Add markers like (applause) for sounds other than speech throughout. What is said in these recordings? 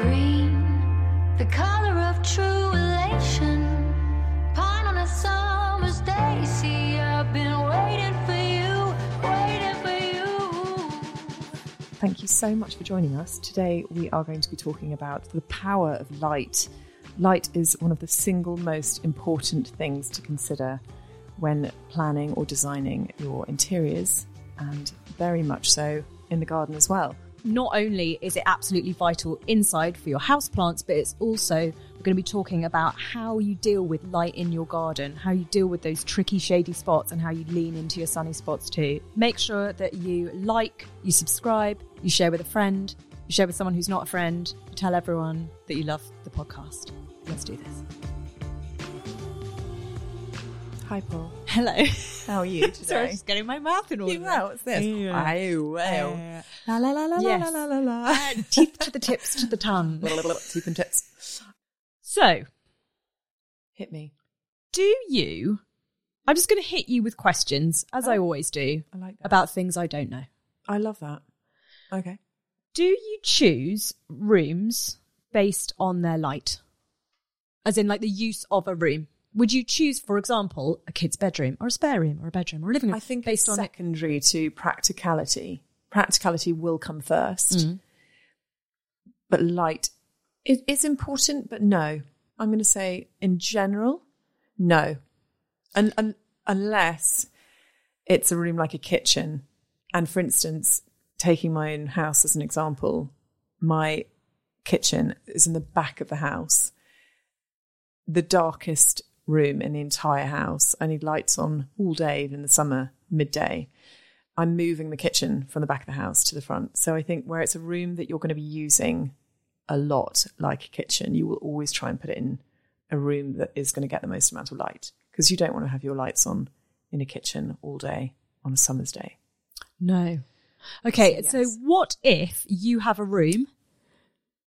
Green, the color of true elation. Pine on a summer's day. See, I've been waiting for you, waiting for you. Thank you so much for joining us. Today, we are going to be talking about the power of light. Light is one of the single most important things to consider when planning or designing your interiors, and very much so in the garden as well. Not only is it absolutely vital inside for your houseplants, but it's also we're going to be talking about how you deal with light in your garden, how you deal with those tricky shady spots, and how you lean into your sunny spots too. Make sure that you like, you subscribe, you share with a friend, you share with someone who's not a friend, you tell everyone that you love the podcast. Let's do this. Hi, Paul. Hello. How are you (laughs) today? Sorry, just getting my mouth in order. You know, what's this? Yeah. Aye, well. La la la la Yes. la la la la. Uh, teeth to the tips to the tongue. Teeth and tips. So, Hit me. do you? I'm just going to hit you with questions, as I always do, I like that. about things I don't know. I love that. Okay. Do you choose rooms based on their light? As in, like the use of a room? Would you choose, for example, a kid's bedroom or a spare room or a bedroom or a living room? I think based on it. secondary to practicality. Practicality will come first, Mm. but light is, is important. But no, I'm going to say in general, no, and, and unless it's a room like a kitchen. And for instance, taking my own house as an example, my kitchen is in the back of the house, the darkest room in the entire house. I need lights on all day in the summer, midday. I'm moving the kitchen from the back of the house to the front. So I think where it's a room that you're going to be using a lot, like a kitchen, you will always try and put it in a room that is going to get the most amount of light because you don't want to have your lights on in a kitchen all day on a summer's day. No. Okay, So, so what if you have a room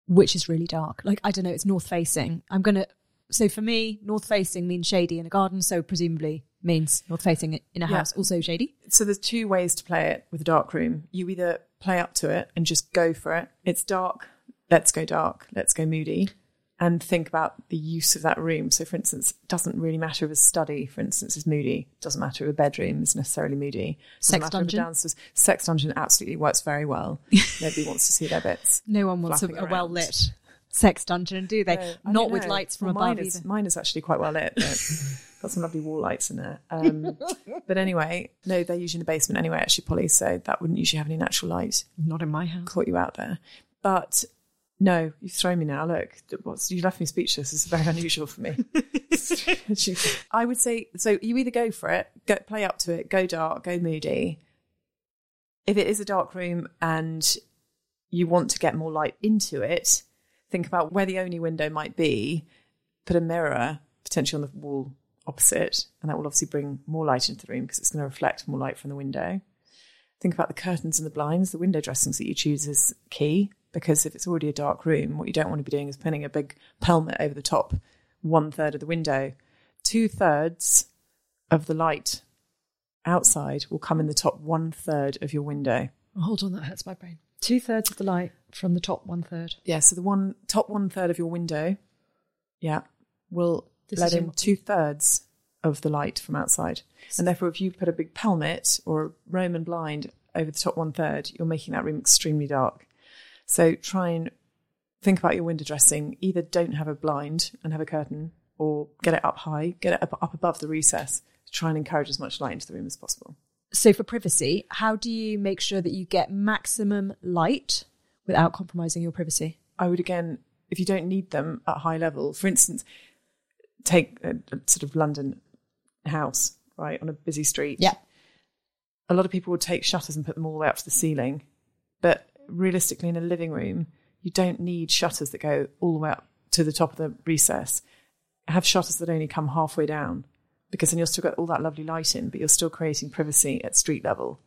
which is really dark? Like, I don't know, it's north facing. I'm going to. So for me, north facing means shady in a garden, so presumably means north facing in a Yeah. house, also shady. So there's two ways to play it with a dark room. You either play up to it and just go for it. It's dark. Let's go dark. Let's go moody. And think about the use of that room. So, for instance, it doesn't really matter if a study, for instance, is moody. It doesn't matter if a bedroom is necessarily moody. Doesn't Sex matter if dungeon? a downstairs sex dungeon absolutely works very well. (laughs) Nobody wants to see their bits. No one wants a, a well lit sex dungeon, do they? No, Not with know. lights from Well, above mine is, either. Mine is actually quite well lit. But (laughs) got some lovely wall lights in there. Um, (laughs) but anyway, no, they're usually in the basement anyway, actually, Polly. So that wouldn't usually have any natural light. Not in my house. Caught you out there. But no, you've thrown me now. Look, what's, you left me speechless. This is very unusual for me. (laughs) I would say so. You either go for it, go play up to it, go dark, go moody. If it is a dark room and you want to get more light into it, think about where the only window might be. Put a mirror potentially on the wall opposite, and that will obviously bring more light into the room because it's going to reflect more light from the window. Think about the curtains and the blinds. The window dressings that you choose is key because if it's already a dark room, what you don't want to be doing is putting a big pelmet over the top, one third of the window. Two thirds of the light outside will come in the top one third of your window. Hold on, that hurts my brain. Two thirds of the light from the top one third. Yeah, so the one top one third of your window, yeah, will This let in two thirds of the light from outside. And therefore, if you put a big pelmet or a Roman blind over the top one third, you're making that room extremely dark. So try and think about your window dressing. Either don't have a blind and have a curtain, or get it up high, get it up, up above the recess. Try and encourage as much light into the room as possible. So for privacy, how do you make sure that you get maximum light without compromising your privacy? I would again, if you don't need them at high level, for instance, take a, a sort of London house, right, on a busy street. Yeah. A lot of people would take shutters and put them all the way up to the ceiling. But realistically, in a living room, you don't need shutters that go all the way up to the top of the recess. Have shutters that only come halfway down because then you'll still get all that lovely light in, but you're still creating privacy at street level.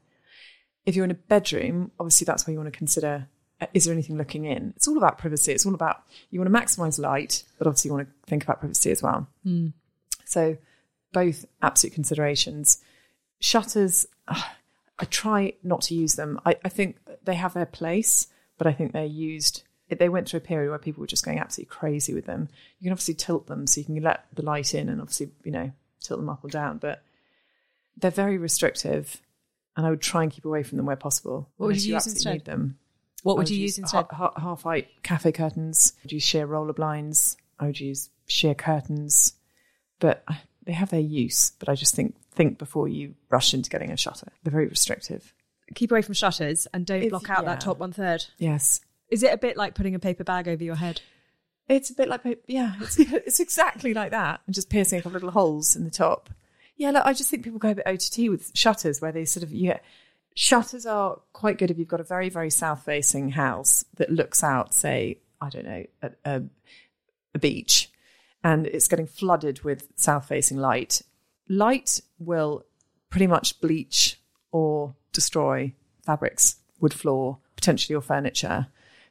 If you're in a bedroom, obviously that's where you want to consider uh, is there anything looking in? It's all about privacy. It's all about you want to maximize light, but obviously you want to think about privacy as well. So both absolute considerations. Shutters, ah, I try not to use them. I, I think they have their place, but I think they're used they went through a period where people were just going absolutely crazy with them. You can obviously tilt them so you can let the light in and obviously, you know, tilt them up or down, but they're very restrictive and I would try and keep away from them where possible. What would unless you use instead? Need them. What I would you use instead? ha- ha- half height cafe curtains. I'd use sheer roller blinds. I would use sheer curtains, but I- they have their use. But I just think think before you rush into getting a shutter. They're very restrictive. Keep away from shutters and don't It's- block out that top one third. Yes, Is it a bit like putting a paper bag over your head? It's a bit like (laughs) yeah, it's it's exactly like that, and just piercing a couple of little holes in the top. Yeah, look, I just think people go a bit OTT with shutters, where they sort of yeah. Shutters are quite good if you've got a very, very south facing house that looks out, say, I don't know, at a, a beach and it's getting flooded with south facing light. Light will pretty much bleach or destroy fabrics, wood floor, potentially your furniture.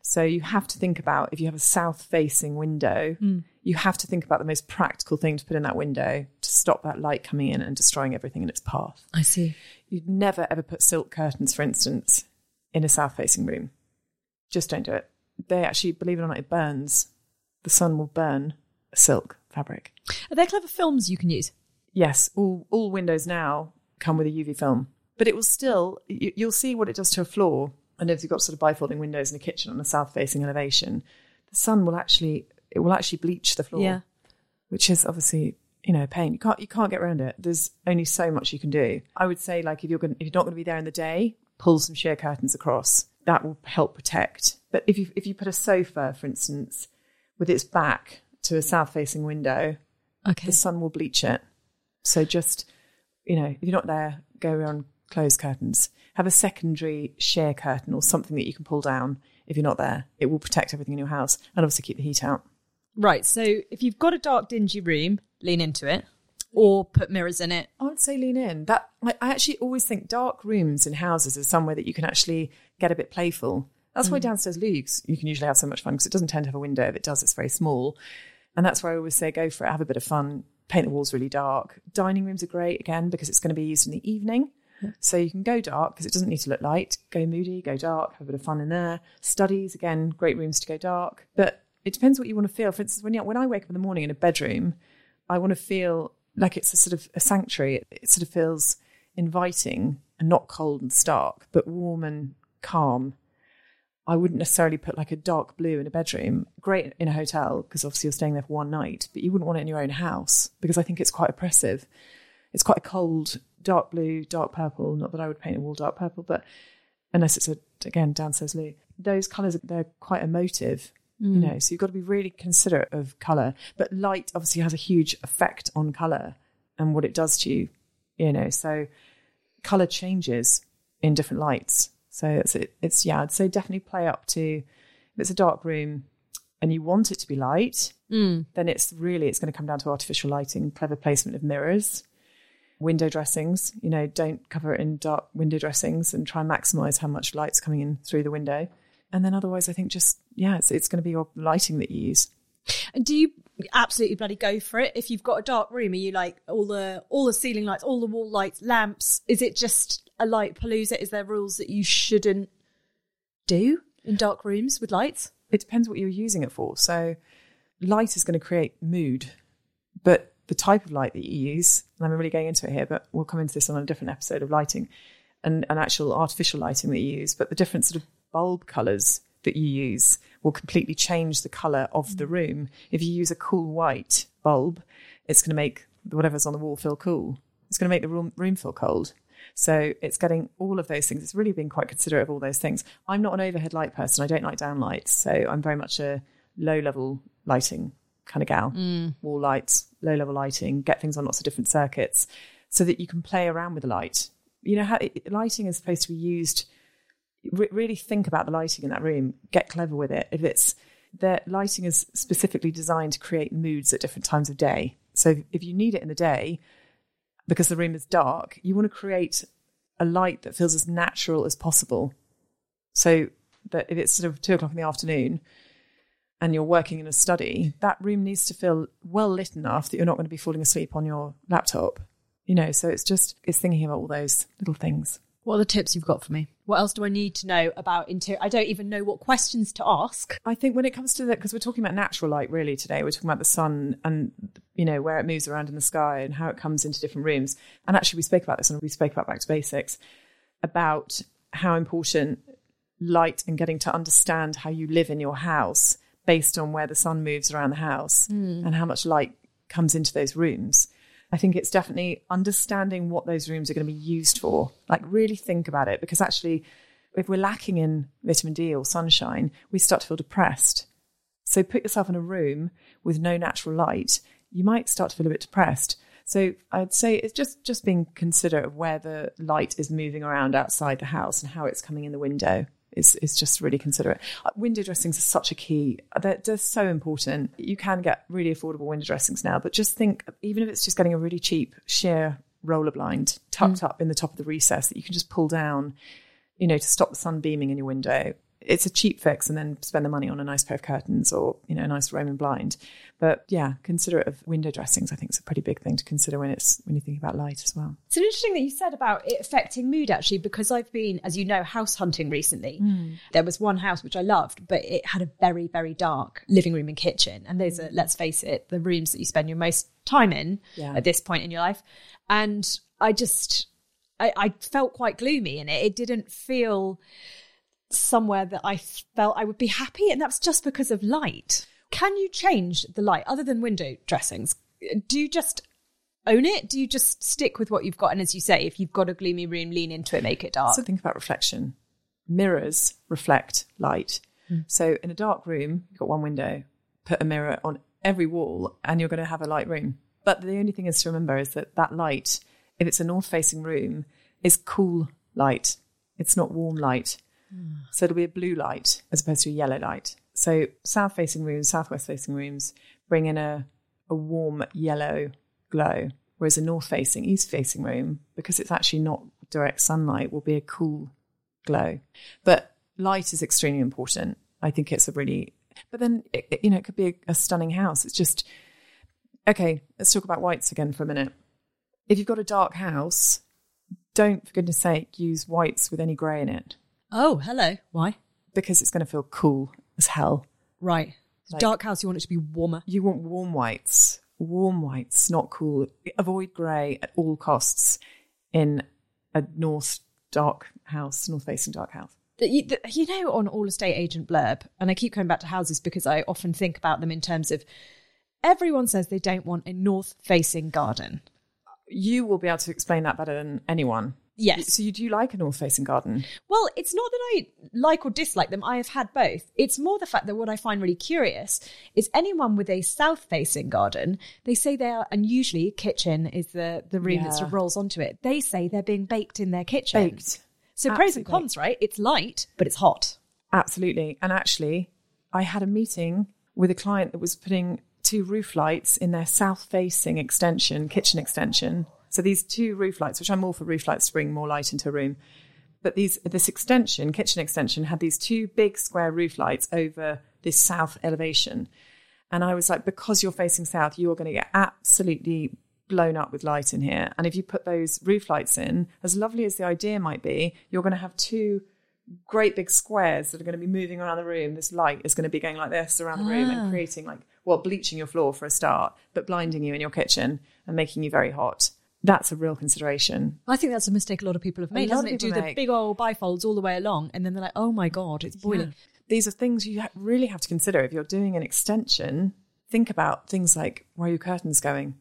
So you have to think about if you have a south facing window, mm. you have to think about the most practical thing to put in that window to stop that light coming in and destroying everything in its path. I see. You'd never ever put silk curtains, for instance, in a south facing room. Just don't do it. They actually, believe it or not, it burns. The sun will burn a silk fabric. Are there clever films you can use? Yes, all, all windows now come with a UV film, but it will still, you, you'll see what it does to a floor. And if you've got sort of bifolding windows in a kitchen on a south facing elevation, the sun will actually, it will actually bleach the floor Yeah. which is obviously you know a pain. You can't you can't get around it. There's only so much you can do. I would say like if you're going if you're not going to be there in the day, pull some sheer curtains across. That will help protect. But if you if you put a sofa, for instance, with its back to a south facing window, Okay. the sun will bleach it. So just you know if you're not there, go around closed curtains. Have a secondary sheer curtain or something that you can pull down if you're not there. It will protect everything in your house and obviously keep the heat out. Right. So if you've got a dark, dingy room, lean into it or put mirrors in it. I would say lean in. That I, I actually always think dark rooms in houses is somewhere that you can actually get a bit playful. That's why hmm. downstairs lugs you can usually have so much fun because it doesn't tend to have a window. If it does, it's very small, and that's where I always say go for it. Have a bit of fun. Paint the walls really dark. Dining rooms are great again because it's going to be used in the evening. So you can go dark because it doesn't need to look light. Go moody, go dark, have a bit of fun in there. Studies, again, great rooms to go dark. But it depends what you want to feel. For instance, when you, when I wake up in the morning in a bedroom, I want to feel like it's a sort of a sanctuary. It, it sort of feels inviting and not cold and stark, but warm and calm. I wouldn't necessarily put like a dark blue in a bedroom. Great in a hotel because obviously you're staying there for one night, but you wouldn't want it in your own house because I think it's quite oppressive. It's quite a cold, dark blue, dark purple. Not that I would paint a wall dark purple, but unless it's a again downstairs blue. Those colours they're quite emotive, you mm. know. So you've got to be really considerate of colour. But light obviously has a huge effect on colour and what it does to you, you know. So colour changes in different lights. So it's it's yeah, I'd say definitely play up to if it's a dark room and you want it to be light, mm. then it's really it's going to come down to artificial lighting, clever placement of mirrors, window dressings. You know, don't cover it in dark window dressings and try and maximize how much light's coming in through the window. And then otherwise, I think just yeah, it's it's going to be your lighting that you use. And do you absolutely bloody go for it? If you've got a dark room, are you like all the all the ceiling lights, all the wall lights, lamps? Is it just a light palooza? Is there rules that you shouldn't do in dark rooms with lights? it depends what you're using it for. So, light is going to create mood, but the type of light that you use, and I'm really going into it here, but we'll come into this on a different episode of lighting and, and actual artificial lighting that you use, but the different sort of bulb colours that you use will completely change the colour of the mm. room. If you use a cool white bulb, it's going to make whatever's on the wall feel cool. It's going to make the room, room feel cold. So it's getting all of those things. It's really being quite considerate of all those things. I'm not an overhead light person. I don't like downlights. So I'm very much a low level lighting kind of gal. Mm. Wall lights, low level lighting, get things on lots of different circuits so that you can play around with the light. You know how it, lighting is supposed to be used. Re- really think about the lighting in that room. Get clever with it. If it's the lighting is specifically designed to create moods at different times of day. So if you need it in the day, because the room is dark, you want to create a light that feels as natural as possible. So that if it's sort of two o'clock in the afternoon and you're working in a study, that room needs to feel well lit enough that you're not going to be falling asleep on your laptop. You know, so it's just it's thinking about all those little things. What are the tips you've got for me? What else do I need to know about interior? I don't even know what questions to ask. I think when it comes to that, because we're talking about natural light really today, we're talking about the sun and you know where it moves around in the sky and how it comes into different rooms. And actually, we spoke about this and we spoke about back to basics about how important light and getting to understand how you live in your house based on where the sun moves around the house hmm. and how much light comes into those rooms. I think it's definitely understanding what those rooms are going to be used for. Like, really think about it because actually, if we're lacking in vitamin D or sunshine, we start to feel depressed. So, put yourself in a room with no natural light, you might start to feel a bit depressed. So, I'd say it's just just being considerate of where the light is moving around outside the house and how it's coming in the window is is just really considerate. Uh, Window dressings are such a key. They're, they're so important. You can get really affordable window dressings now, but just think, even if it's just getting a really cheap sheer roller blind tucked up in the top of the recess that you can just pull down, you know, to stop the sun beaming in your window. It's a cheap fix, and then spend the money on a nice pair of curtains or you know a nice Roman blind. But yeah, considerate of window dressings. I think is a pretty big thing to consider when it's when you think about light as well. It's interesting that you said about it affecting mood, actually, because I've been, as you know, house hunting recently. Hmm. There was one house which I loved, but it had a very, very dark living room and kitchen. And those are, hmm. let's face it, the rooms that you spend your most time in Yeah. at this point in your life. And I just, I, I felt quite gloomy in it. It didn't feel somewhere that I felt I would be happy. And that's just because of light. Can you change the light other than window dressings? Do you just own it? Do you just stick with what you've got? And as you say, if you've got a gloomy room, lean into it, make it dark. So think about reflection. Mirrors reflect light. Hmm. So in a dark room, you've got one window, put a mirror on every wall, and you're going to have a light room. But the only thing is to remember is that that light, if it's a north facing room, is cool light. It's not warm light. So it'll be a blue light as opposed to a yellow light. So south facing rooms, southwest facing rooms bring in a, a warm yellow glow, whereas a north facing, east facing room, because it's actually not direct sunlight, will be a cool glow. But light is extremely important. I think it's a really, but then, it, it- you know, it could be a, a stunning house. It's just, okay, let's talk about whites again for a minute. If you've got a dark house, don't, for goodness sake, use whites with any grey in it oh, hello. Why? because it's going to feel cool as hell. Right. dark house, you want it to be warmer. You want warm whites, warm whites, not cool. Avoid grey at all costs in a north dark house, north facing dark house. The- You, the- you know, on All Estate Agent Blurb, and I keep coming back to houses because I often think about them in terms of everyone says they don't want a north facing garden. You will be able to explain that better than anyone. Yes. So you do like a north facing garden? Well, it's not that I like or dislike them. I have had both. It's more the fact that what I find really curious is anyone with a south facing garden, they say they are, and usually kitchen is the, the room that sort of rolls onto it. They say they're being baked in their kitchen. Baked. So pros and cons, right? It's light, but it's hot. Absolutely. And actually, I had a meeting with a client that was putting two roof lights in their south facing extension, kitchen extension. So these two roof lights, which I'm all for roof lights to bring more light into a room. But these this extension, kitchen extension, had these two big square roof lights over this south elevation. And I was like, because you're facing south, you're going to get absolutely blown up with light in here. And if you put those roof lights in, as lovely as the idea might be, you're going to have two great big squares that are going to be moving around the room. This light is going to be going like this around the room and ah. creating like, well, bleaching your floor for a start, but blinding you in your kitchen and making you very hot. That's a real consideration. I think that's a mistake a lot of people have made, lot hasn't it? Do people the big old bifolds all the way along, and then they're like, "Oh my god, it's boiling." These are things you really have to consider. If you're doing an extension, think about things like where are your curtains going?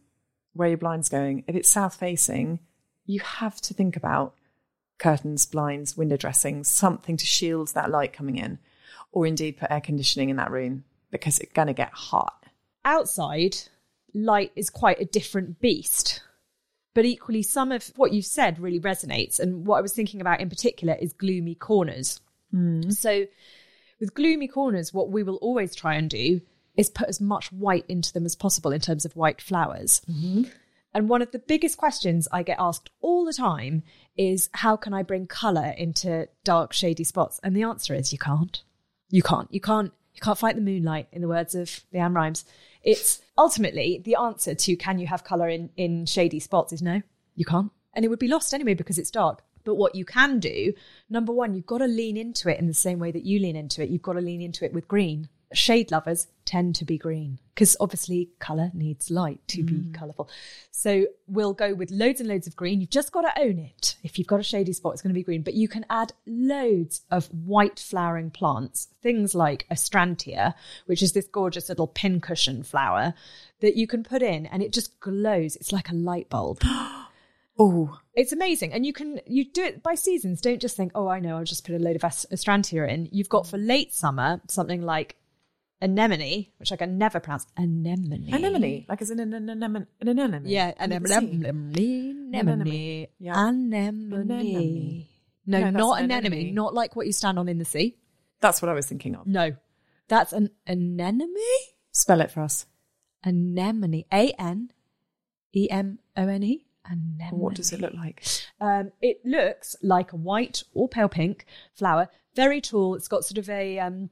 Where are your blinds going? If it's south facing, you have to think about curtains, blinds, window dressings, something to shield that light coming in, or indeed put air conditioning in that room because it's going to get hot. Outside, light is quite a different beast. But equally, some of what you've said really resonates. And what I was thinking about in particular is gloomy corners. Hmm. So, with gloomy corners, what we will always try and do is put as much white into them as possible in terms of white flowers. Mm-hmm. And one of the biggest questions I get asked all the time is how can I bring colour into dark, shady spots? And the answer is you can't. You can't. You can't. You can't fight the moonlight, in the words of LeAnn Rimes. It's ultimately the answer to can you have colour in, in shady spots is no, you can't. And it would be lost anyway because it's dark. But what you can do, number one, you've got to lean into it in the same way that you lean into it. You've got to lean into it with green. Shade lovers tend to be green because obviously colour needs light to be mm. colourful. So we'll go with loads and loads of green. You've just got to own it. If you've got a shady spot, it's going to be green. But you can add loads of white flowering plants, things like astrantia, which is this gorgeous little pincushion flower that you can put in and it just glows. It's like a light bulb. (gasps) Oh, It's amazing. And you can you do it by seasons. Don't just think, oh, I know, I'll just put a load of ast- astrantia in. You've got mm. for late summer something like anemone, which I can never pronounce. Anemone. anemone, like as in an anemone. An anemone. Yeah, anemone. sea. Anemone. Anemone. Yeah. Anemone. Anemone. No, No, not an anemone. anemone. Not like what you stand on in the sea. That's what I was thinking of. No. That's an anemone? Spell it for us. Anemone. A N E M O N E. Anemone. What does it look like? Um, it looks like a white or pale pink flower, very tall. It's got sort of a um,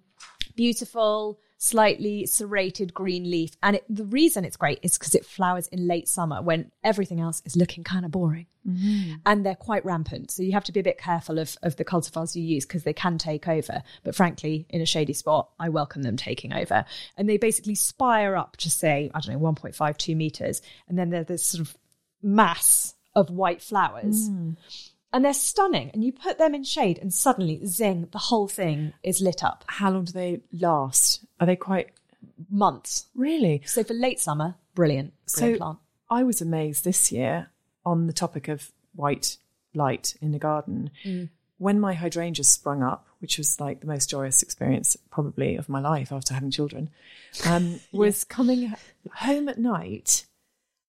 beautiful, slightly serrated green leaf. And it, the reason it's great is because it flowers in late summer when everything else is looking kind of boring. Mm-hmm. And they're quite rampant. So you have to be a bit careful of, of the cultivars you use because they can take over. But frankly, in a shady spot, I welcome them taking over. And they basically spire up to say, I don't know, 1.5, 2 meters. And then they're this sort of mass of white flowers mm. And they're stunning. And you put them in shade, and suddenly, zing, the whole thing is lit up. How long do they last? Are they quite Months. really? So for late summer, brilliant. Brilliant So plant. I was amazed this year on the topic of white light in the garden. When my hydrangeas sprung up, which was like the most joyous experience probably of my life after having children, um, (laughs) was coming home at night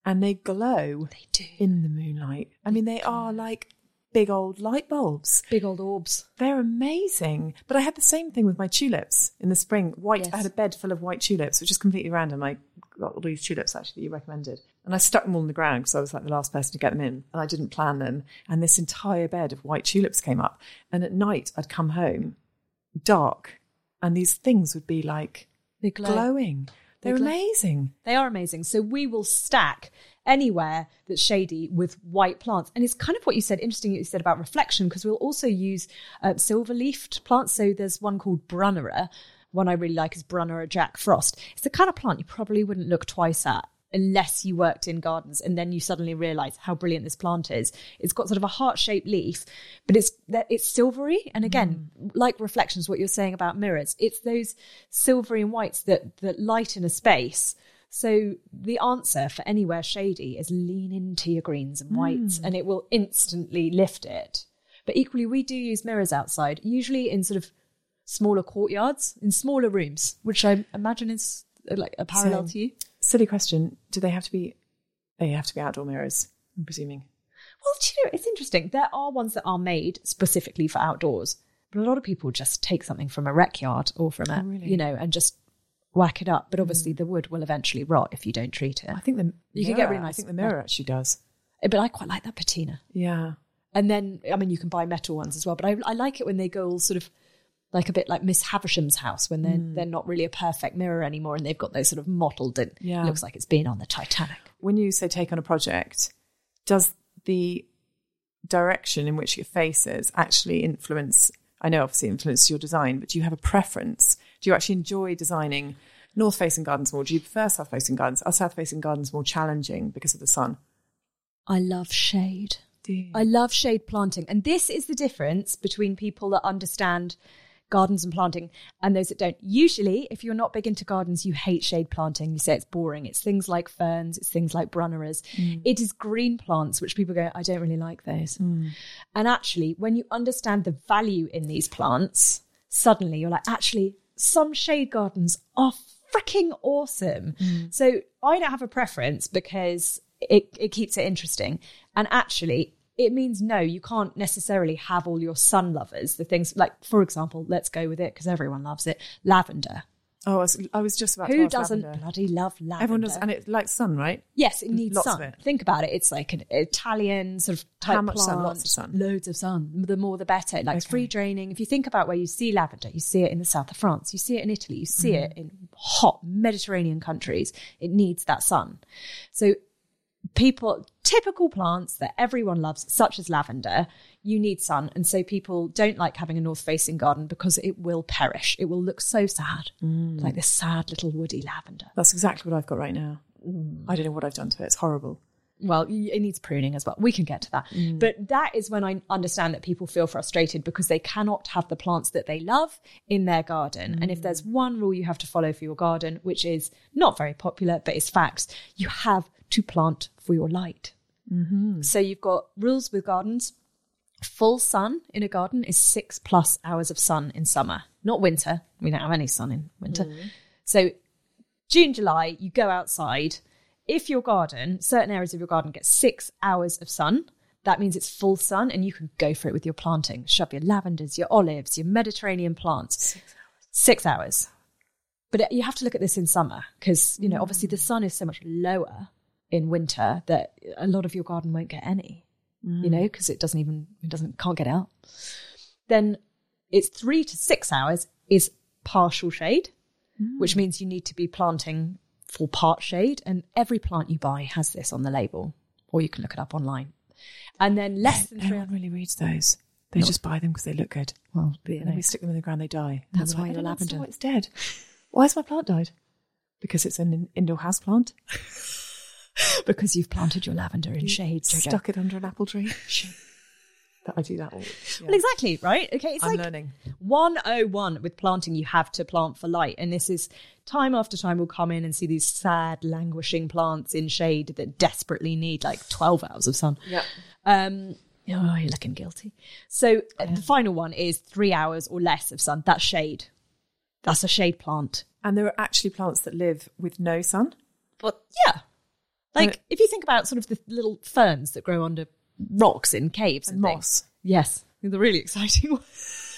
and they glow They do. in the moonlight. I mean, they are like big old light bulbs. Big old orbs. They're amazing. But I had the same thing with my tulips in the spring. White. Yes. I had a bed full of white tulips, which is completely random. I got all these tulips actually that you recommended, and I stuck them all in the ground because I was like the last person to get them in, and I didn't plan them. And this entire bed of white tulips came up. And at night, I'd come home, dark, and these things would be like They glow. glowing. They're glow. amazing. They are amazing. So we will stack anywhere that's shady with white plants. And it's kind of what you said, interesting what you said about reflection, because we'll also use uh, silver leafed plants. So there's one called Brunnera. One I really like is Brunnera Jack Frost. It's the kind of plant you probably wouldn't look twice at unless you worked in gardens and then you suddenly realize how brilliant this plant is. It's got sort of a heart-shaped leaf, but it's it's silvery and again, like reflections what you're saying about mirrors, it's those silvery and whites that that lighten a space. So the answer for anywhere shady is lean into your greens and whites and it will instantly lift it. But equally we do use mirrors outside, usually in sort of smaller courtyards, in smaller rooms, which I imagine is uh, like a parallel So- to you. Silly question. Do they have to be? They have to be outdoor mirrors. I'm presuming. Well, you know, it's interesting. There are ones that are made specifically for outdoors, but a lot of people just take something from a rec yard or from a, Oh, really? You know, and just whack it up. But obviously, the wood will eventually rot if you don't treat it. I think the You could get really I think the mirror actually does. But I quite like that patina. Yeah. And then, I mean, you can buy metal ones as well. But I, I like it when they go all sort of like a bit like Miss Havisham's house when they're Hmm. they're not really a perfect mirror anymore, and they've got those sort of mottled and Yeah. looks like it's been on the Titanic. when you say take on a project, does the direction in which it faces actually influence? I know obviously influence your design, but do you have a preference? Do you actually enjoy designing north facing gardens more? Do you prefer south facing gardens? Are south facing gardens more challenging because of the sun? I love shade. I love shade planting. And this is the difference between people that understand gardens and planting and those that don't. Usually, if you're not big into gardens, you hate shade planting. You say it's boring. It's things like ferns, it's things like brunneras. Mm. It is green plants, which people go, I don't really like those. Mm. And actually, when you understand the value in these plants, suddenly you're like, actually, some shade gardens are freaking awesome. Mm. So I don't have a preference because it, it keeps it interesting. And actually, it means no, you can't necessarily have all your sun lovers, the things like, for example, let's go with it because everyone loves it lavender. oh, I was, I was just about to Who doesn't lavender. bloody love lavender? Everyone does, and it likes sun, right? Yes, it needs Lots of sun. it. Think about it. It's like an Italian sort of type How much sun? plant. Lots of sun. Loads of sun. The more the better. Like it's Okay. free draining. If you think about where you see lavender, you see it in the south of France, you see it in Italy, you see Mm-hmm. it in hot Mediterranean countries. It needs that sun. So people typical plants that everyone loves such as lavender you need sun. And so people don't like having a north facing garden because it will perish. It will look so sad, mm. like this sad little woody lavender. That's exactly what I've got right now. Mm. I don't know what I've done to it. It's horrible. Well, it needs pruning as well. We can get to that. Mm. But that is when I understand that people feel frustrated because they cannot have the plants that they love in their garden. And if there's mm. one rule you have to follow for your garden, which is not very popular, but is facts, you have to plant for your light. Mm-hmm. So you've got rules with gardens. Full sun in a garden is six plus hours of sun in summer, not winter. We don't have any sun in winter. Mm. So June, July, you go outside. If your garden, certain areas of your garden get six hours of sun, that means it's full sun and you can go for it with your planting. Shove your lavenders, your olives, your Mediterranean plants. Six hours. But it- you have to look at this in summer because, you know, obviously the mm. sun is so much lower in winter that a lot of your garden won't get any, you know, mm. because it doesn't even, it doesn't, can't get out. Then it's three to six hours is partial shade which mm. means you need to be planting for part shade. And every plant you buy has this on the label, or you can look it up online. And then less than No three. one really reads those. They just buy them because they look good. Well, you And then we stick them in the ground, they die. And That's why like, your "I don't understand lavender- why It's dead. Why has my plant died? Because it's an indoor house plant. (laughs) because you've planted your lavender in shade. Jojo. Stuck it under an apple tree. That I do that all. yeah. Well, exactly, right? Okay, it's I'm like learning. 101 with planting, you have to plant for light. And this is time after time we'll come in and see these sad, languishing plants in shade that desperately need like 12 hours of sun. Yeah. Um, oh, you're looking guilty. So uh, the final one is three hours or less of sun. That's shade. That's a shade plant. And there are actually plants that live with no sun. But yeah, like if you think about sort of the little ferns that grow under rocks in caves and, And moss. Yes, the really exciting (laughs) ones.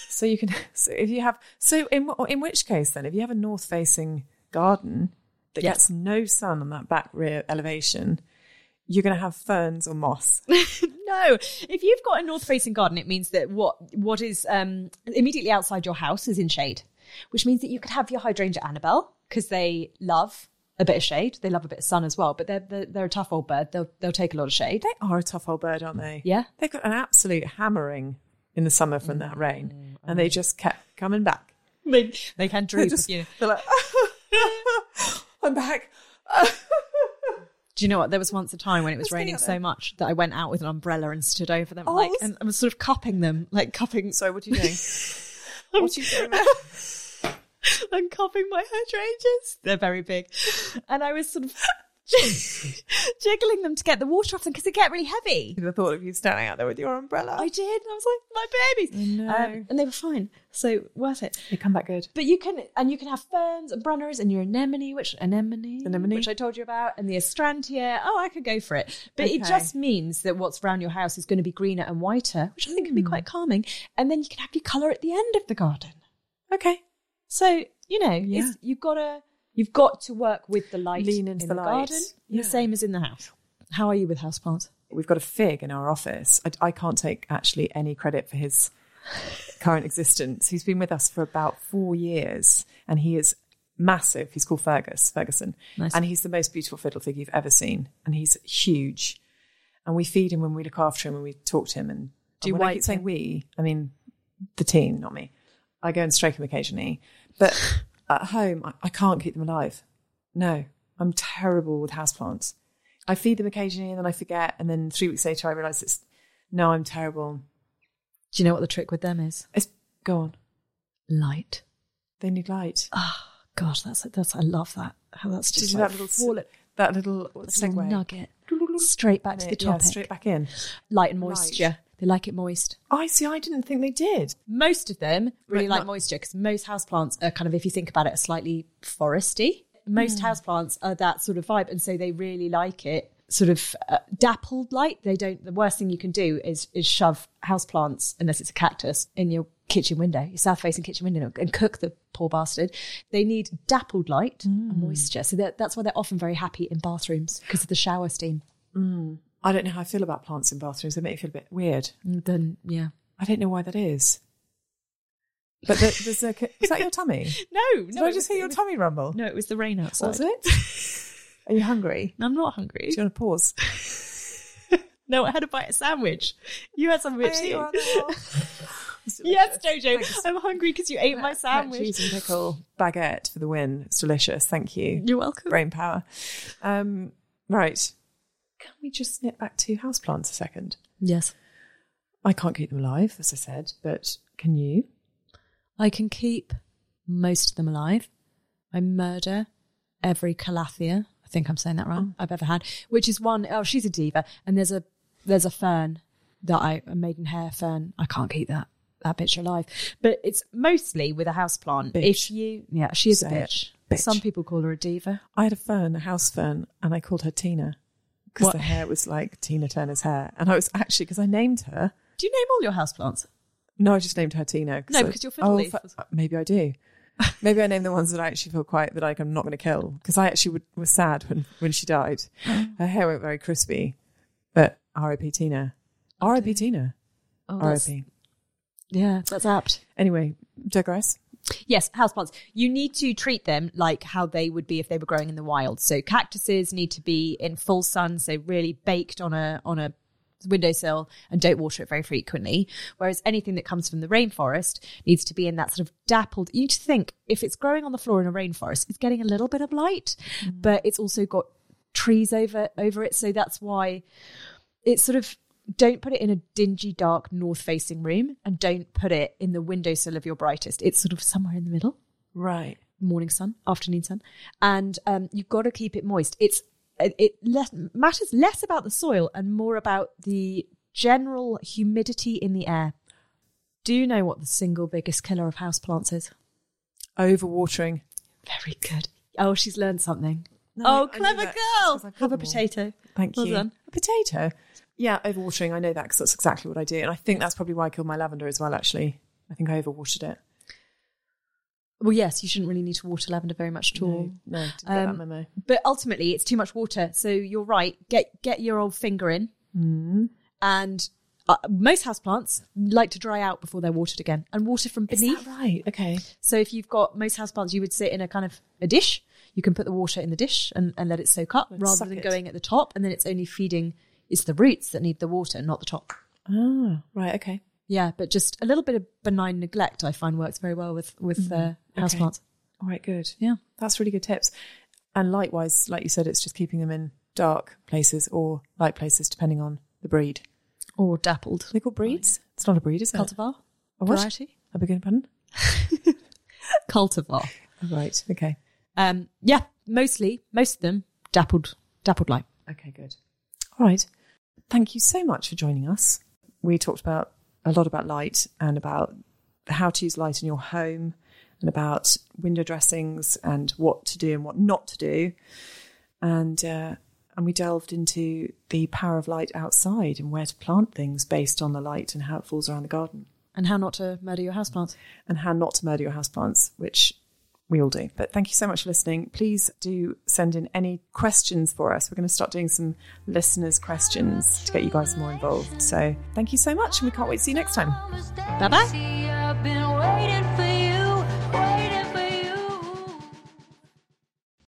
So you can. So if you have. So in in which case then, if you have a north facing garden that Yeah. gets no sun on that back rear elevation, you're going to have ferns or moss. (laughs) No, if you've got a north facing garden, it means that what what is um, immediately outside your house is in shade, which means that you could have your hydrangea Annabelle because they love a bit of shade. They love a bit of sun as well, but they're they're, they're a tough old bird. They'll they'll take a lot of shade. They are a tough old bird, aren't they? Yeah. They've got an absolute hammering in the summer from that rain, mm-hmm. and they just kept coming back. They they can droop. Just- you know. They're like, (laughs) I'm back. Do you know what? There was once a time when it was raining so much that I went out with an umbrella and stood over them, Oh, like, and I was sort of cupping them, like cupping. So what are you doing? (laughs) what are you doing? (laughs) cupping my hydrangeas. They're very big. And I was sort of (laughs) jiggling them to get the water off them because they get really heavy. The thought of you standing out there with your umbrella. I did. And I was like, my babies. Know. Um, and they were fine. So worth it. they come back good. But you can, and you can have ferns and brunners and your anemone, which anemone, Anemone. which I told you about, and the astrantia. Oh, I could go for it. But it just means that what's around your house is going to be greener and whiter, which I think can be quite calming. And then you can have your colour at the end of the garden. Okay. So you know, Yeah. you've got to you've got to work with the light, Lean into in the the, garden, Yeah. the same as in the house. How are you with houseplants? We've got a fig in our office. I, I can't take actually any credit for his (laughs) current existence. He's been with us for about four years, and he is massive. He's called Fergus Ferguson, Nice. and he's the most beautiful fiddle fig you've ever seen. And he's huge. And we feed him when we look after him and we talk to him. And Do you and when I keep saying we, I mean the team, not me. I go and stroke him occasionally, but at home I, I can't keep them alive. No, I'm terrible with houseplants. I feed them occasionally and then I forget, and then three weeks later I realise it's no, I'm terrible. Do you know what the trick with them is? It's go on. Light. They need light. Ah gosh, that's that's I love that. How that's just like that little fall it, that little little nugget straight back to the yeah, topic. straight back in. Light and moisture. They like it moist. I see. I didn't think they did. Most of them really Right, like not- moisture because most houseplants are kind of, if you think about it, are slightly foresty. Most hmm. houseplants are that sort of vibe, and so they really like it sort of uh, dappled light. They don't. The worst thing you can do is is shove houseplants, unless it's a cactus, in your kitchen window, your south facing kitchen window, and cook the poor bastard. They need dappled light and hmm. moisture, so that, that's why they're often very happy in bathrooms because of the shower steam. Hmm. I don't know how I feel about plants in bathrooms. They make me feel a bit weird. And then yeah, I don't know why that is. But there, there's a. Is that your tummy? (laughs) no, Did I just hear your tummy rumble? No, it was the rain outside. Was it? (laughs) Are you hungry? I'm not hungry. Do you want to pause? (laughs) No, I had a bite of sandwich. You had some I ate tea. one more. It's Yes. Jojo, Thanks. I'm hungry because you ate my sandwich. cheese and pickle baguette for the win. It's delicious. Thank you. You're welcome. Brain power. Um, right. Can we just snip back to houseplants a second? Yes. I can't keep them alive, as I said, but can you? I can keep most of them alive. I murder every calathea. I think I'm saying that wrong. Oh. I've ever had, which is one oh she's a diva, and there's a there's a fern that I a maidenhair fern. I can't keep that that bitch alive, but it's mostly with a houseplant. Bitch. If you yeah, she is a Say it. bitch. Bitch. Some people call her a diva. I had a fern, a house fern, and I called her Tina because the hair was like Tina Turner's hair. And I was actually, because I named her, Do you name all your houseplants? no, I just named her Tina. No, I- because you're fiddle oh, leaf. Uh, maybe I do. (laughs) maybe I name the ones that I actually feel quite that like I'm not going to kill because I actually would, was sad when when she died. (gasps) Her hair went very crispy, but R.I.P. Tina. R.I.P. Tina. Oh, R.I.P. Oh, yeah, that's apt. Anyway, digress. Yes, houseplants. You need to treat them like how they would be if they were growing in the wild. So cactuses need to be in full sun, so really baked on a on a windowsill and don't water it very frequently. Whereas anything that comes from the rainforest needs to be in that sort of dappled. You need to think if it's growing on the floor in a rainforest, it's getting a little bit of light, mm. but it's also got trees over over it. So that's why it's sort of don't put it in a dingy, dark, north facing room and don't put it in the windowsill of your brightest. It's sort of somewhere in the middle Right. morning sun, afternoon sun, and um, you've got to keep it moist. It's it, less, matters less about the soil and more about the general humidity in the air. Do you know what the single biggest killer of houseplants is? Overwatering. Very good. Oh, she's learned something. No, oh, I clever that girl! I've a potato. Thank Well you. done. A potato. Yeah, overwatering. I know that because that's exactly what I do, and I think that's probably why I killed my lavender as well. Actually, I think I overwatered it. Well, yes, you shouldn't really need to water lavender very much at all. No, that Um, memo. But ultimately, it's too much water. So you're right. Get get your old finger in, Mm. and uh, most houseplants like to dry out before they're watered again, and water from beneath. right? Okay. So if you've got most houseplants, you would sit in a kind of a dish. You can put the water in the dish and, and let it soak up, Let it rather than it. going at the top, and then it's only feeding. It's the roots that need the water, not the top. Ah, right. Okay. Yeah, but just a little bit of benign neglect, I find works very well with with uh, houseplants. All right. Good. Yeah. That's really good tips. And likewise, like you said, it's just keeping them in dark places or light places, depending on the breed. Or dappled they called breeds? It's not a breed, is it? cultivar A what? variety. I beg your pardon. (laughs) Cultivar. (laughs) Right. Okay. Um, yeah, mostly most of them dappled dappled light. Okay, good. All right. Thank you so much for joining us. We talked about a lot about light and about how to use light in your home and about window dressings and what to do and what not to do. And uh, and we delved into the power of light outside and where to plant things based on the light and how it falls around the garden And how not to murder your houseplants. and how not to murder your houseplants, which we all do. But thank you so much for listening. Please do send in any questions for us. We're going to start doing some listeners' questions to get you guys more involved. So thank you so much, and we can't wait to see you next time. Bye-bye. See,